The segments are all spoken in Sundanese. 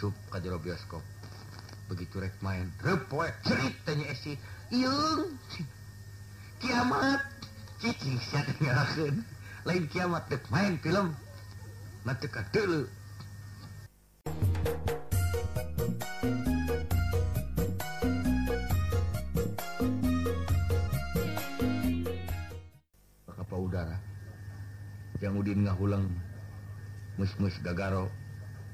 sup ka jero bioskop begitu rek main repoe cerit tanya esi iung kiamat cici siapa nyalakan lain kiamat dek main film nanti dulu kapal udara yang udin ngahulang mus-mus gagaro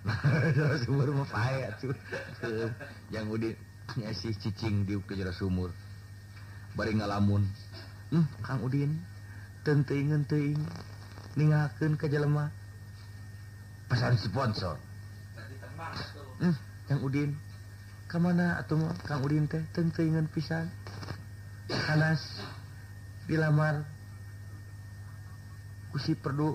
yang Udin di sumur ngaelamun hmm, Kang Udin ten kelemah pasaran sponsor yang hmm, Udin ke mana atau Ka Udin teh tenan pisan panas dilamar Hai si perdu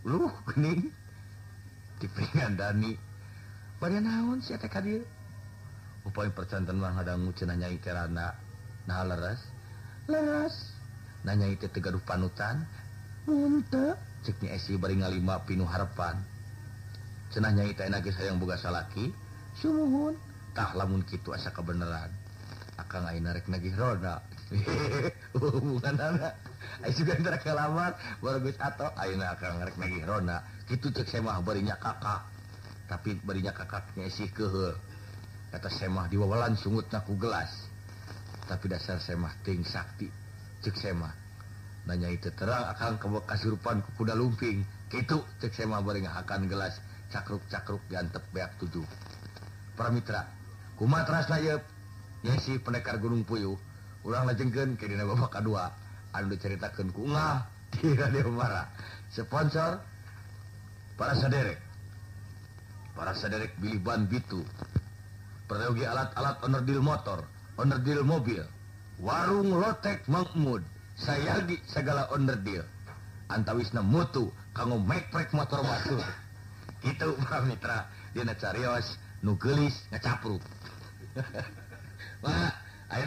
i naun up percantandangmunya leras nanya itupanutannyalima pinuh Harpancennanya sayang salah lagihuntah lamun kita as ke beneran akan narik nag roda he t ataurik Rona itu cemah kakak tapi berinya kakaknya isih ke atas semah diwawalan sungutnyaku gelas tapi dasar semahting Sakti cekema nanya itu terang akan kebekas hu urupan ke kuda lumping gitu ceema akan gelas Cakrukcakruk 7 paramira kumatra penekar gunung puyuh ulangjenggen ke2 ya diceritakan kua di sponsor para sad para sadk pilih bantu perogi alat-alat owneril motor onder mobil warung rotekmakmud saya lagi segala underdeal anta Wisnam mutu kamurek motor wasuh itungkap Mitra nuis cap air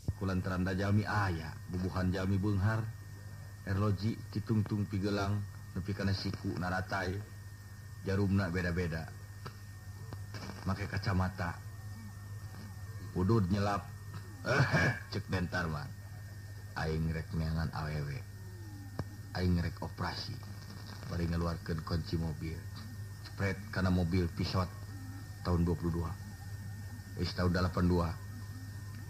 teranda Jami ayaah bumbuhan Jamibungharji ditung-tumpi gelang lebih karena siku narata jarumna beda-beda maka kacamata whu nyelap cemanrek awerek operasi paling mengeluarkan kunci mobil spread karena mobil pisot Ta 2022 tahu 82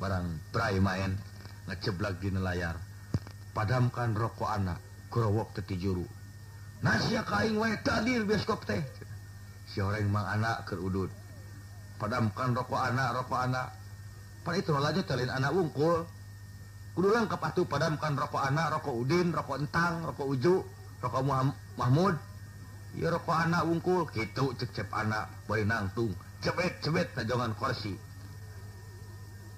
barang perai mainngeblakgina layar padamkan rokok anak krowokti juru nas teh anakkerudut padamkan rokok anak rokok anaklin anak ungkulpatu padamkanrokok anakrokok Udinrokokangrokok Uokmudok anak ungkul gitu cecep anak boleh natung cek-cepet na janganngan korsi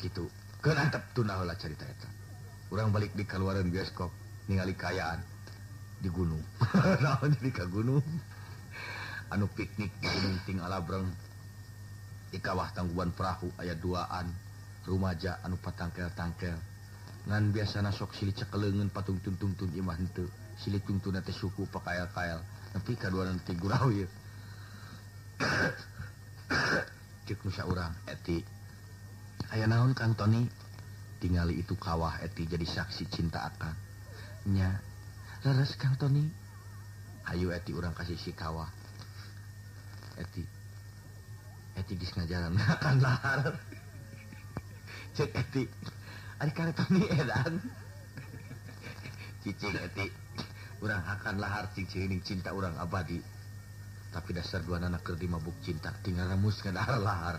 gitu tun cerita itu kurang balik di kaluaran bioskop ningali kayan di Gunung gunung anu piknik di Guntingng Ikawawah tanggn perahu ayat 2an rumahaja Anupatangngkel tangkel ngan biasa naskelengen patung tuntung suku pakaiya orang etik ya A naon Ka Tony tinggali itu kawah eti jadi saksi cinta akannya Tony Ayu orang kasih si kawah akan lahar cinta urang aba tapi dasar dua anak ke di mabuk cinta tinggalmus ke lahar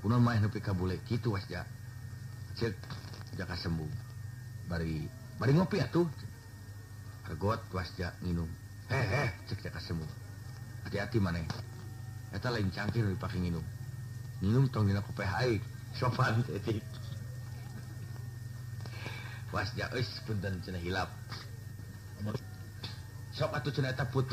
ya gitu ngopi tuhgo minum hehe hati-hati maneh lain cangkir minum minum so hiap so put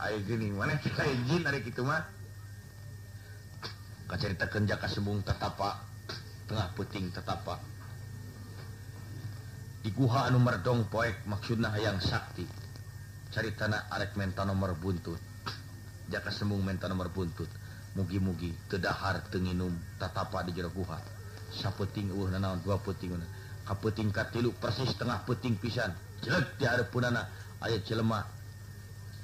kan jaka Sebung pa tengah puting dibuha nomor dong poiek maksud aya yang Sakti cari tanah arerek mental nomorbuntut jaka Sebung mental nomor butut mugi-mugi teharpa di persis tengah puting pisantipun anak ayatcelelemah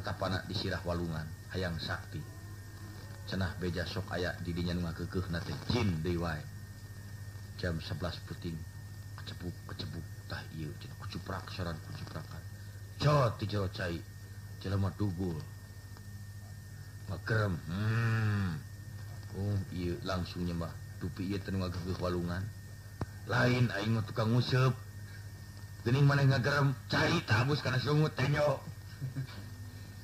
pan di sirah walungan ayaang Sakti cenah beja sok aya didnya jam 11 ke langsungbakpiungan laintukngu mana cari tab karena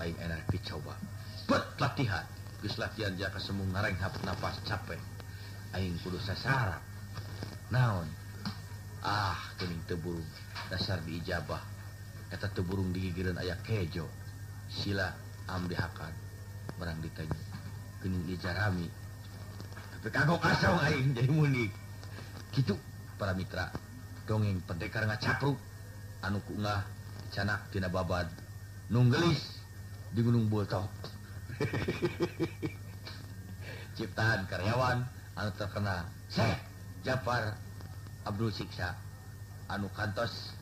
ing energi coba latihan ke latihan jaka semua ngarang hakpas capeking ku naon ah kening teburung dasar di ijabaheta teburung diigiran ayaah kejo sila ambehkan merang ditkening dijarami tapi kago kaslik gitu para Mitra donge pendekar nga capuk anu kuah canak pinabad nung di Gunung Boto ciptaan karyawan terkena Jafar Abdulksa anu kantos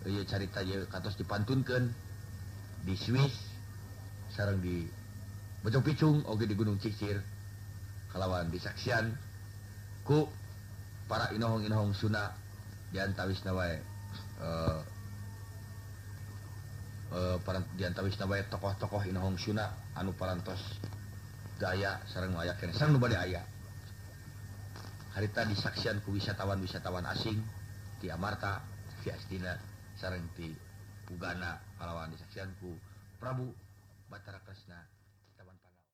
caritos dipantunkan di Swiss seorangrang di bocong picung Oke di Gunung Ccir kalauwan disaksian ku para inohong-inong Sunnah anta Wisnawa untuk dianta eh, wisabaya tokoh-tokoh Ihong Sununa anu parantos Jaa ser aya harita disaksianku wisatawan wisatawan asing Tia Marta Fitinati Puganawan disaksianku Prabu Battararesna